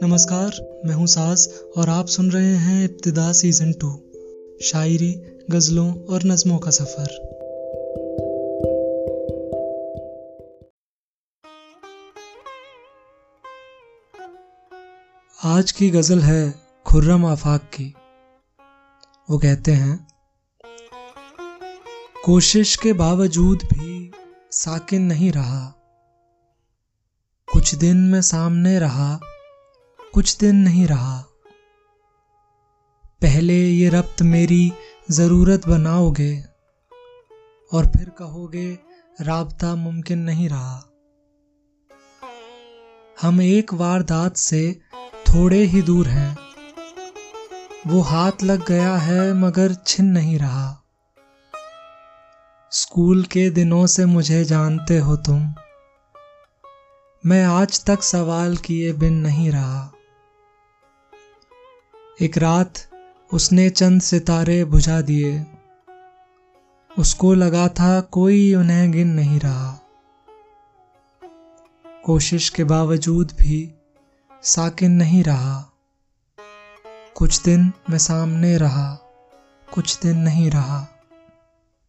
نمسکار، میں ہوں ساز اور آپ سن رہے ہیں ابتدا سیزن ٹو، شاعری، غزلوں اور نظموں کا سفر۔ آج کی غزل ہے خرم آفاق کی۔ وہ کہتے ہیں، کوشش کے باوجود بھی ساکن نہیں رہا، کچھ دن میں سامنے رہا۔ کچھ دن نہیں رہا۔ پہلے یہ ربط میری ضرورت بناؤ گے اور پھر کہو گے رابطہ ممکن نہیں رہا۔ ہم ایک واردات سے تھوڑے ہی دور ہیں۔ وہ ہاتھ لگ گیا ہے مگر چھن نہیں رہا۔ اسکول کے دنوں سے مجھے جانتے ہو تم۔ میں آج تک سوال کیے بن نہیں رہا۔ ایک رات اس نے چند ستارے بجھا دیے۔ اس کو لگا تھا کوئی انہیں گن نہیں رہا۔ کوشش کے باوجود بھی ساکن نہیں رہا۔ کچھ دن میں سامنے رہا، کچھ دن نہیں رہا۔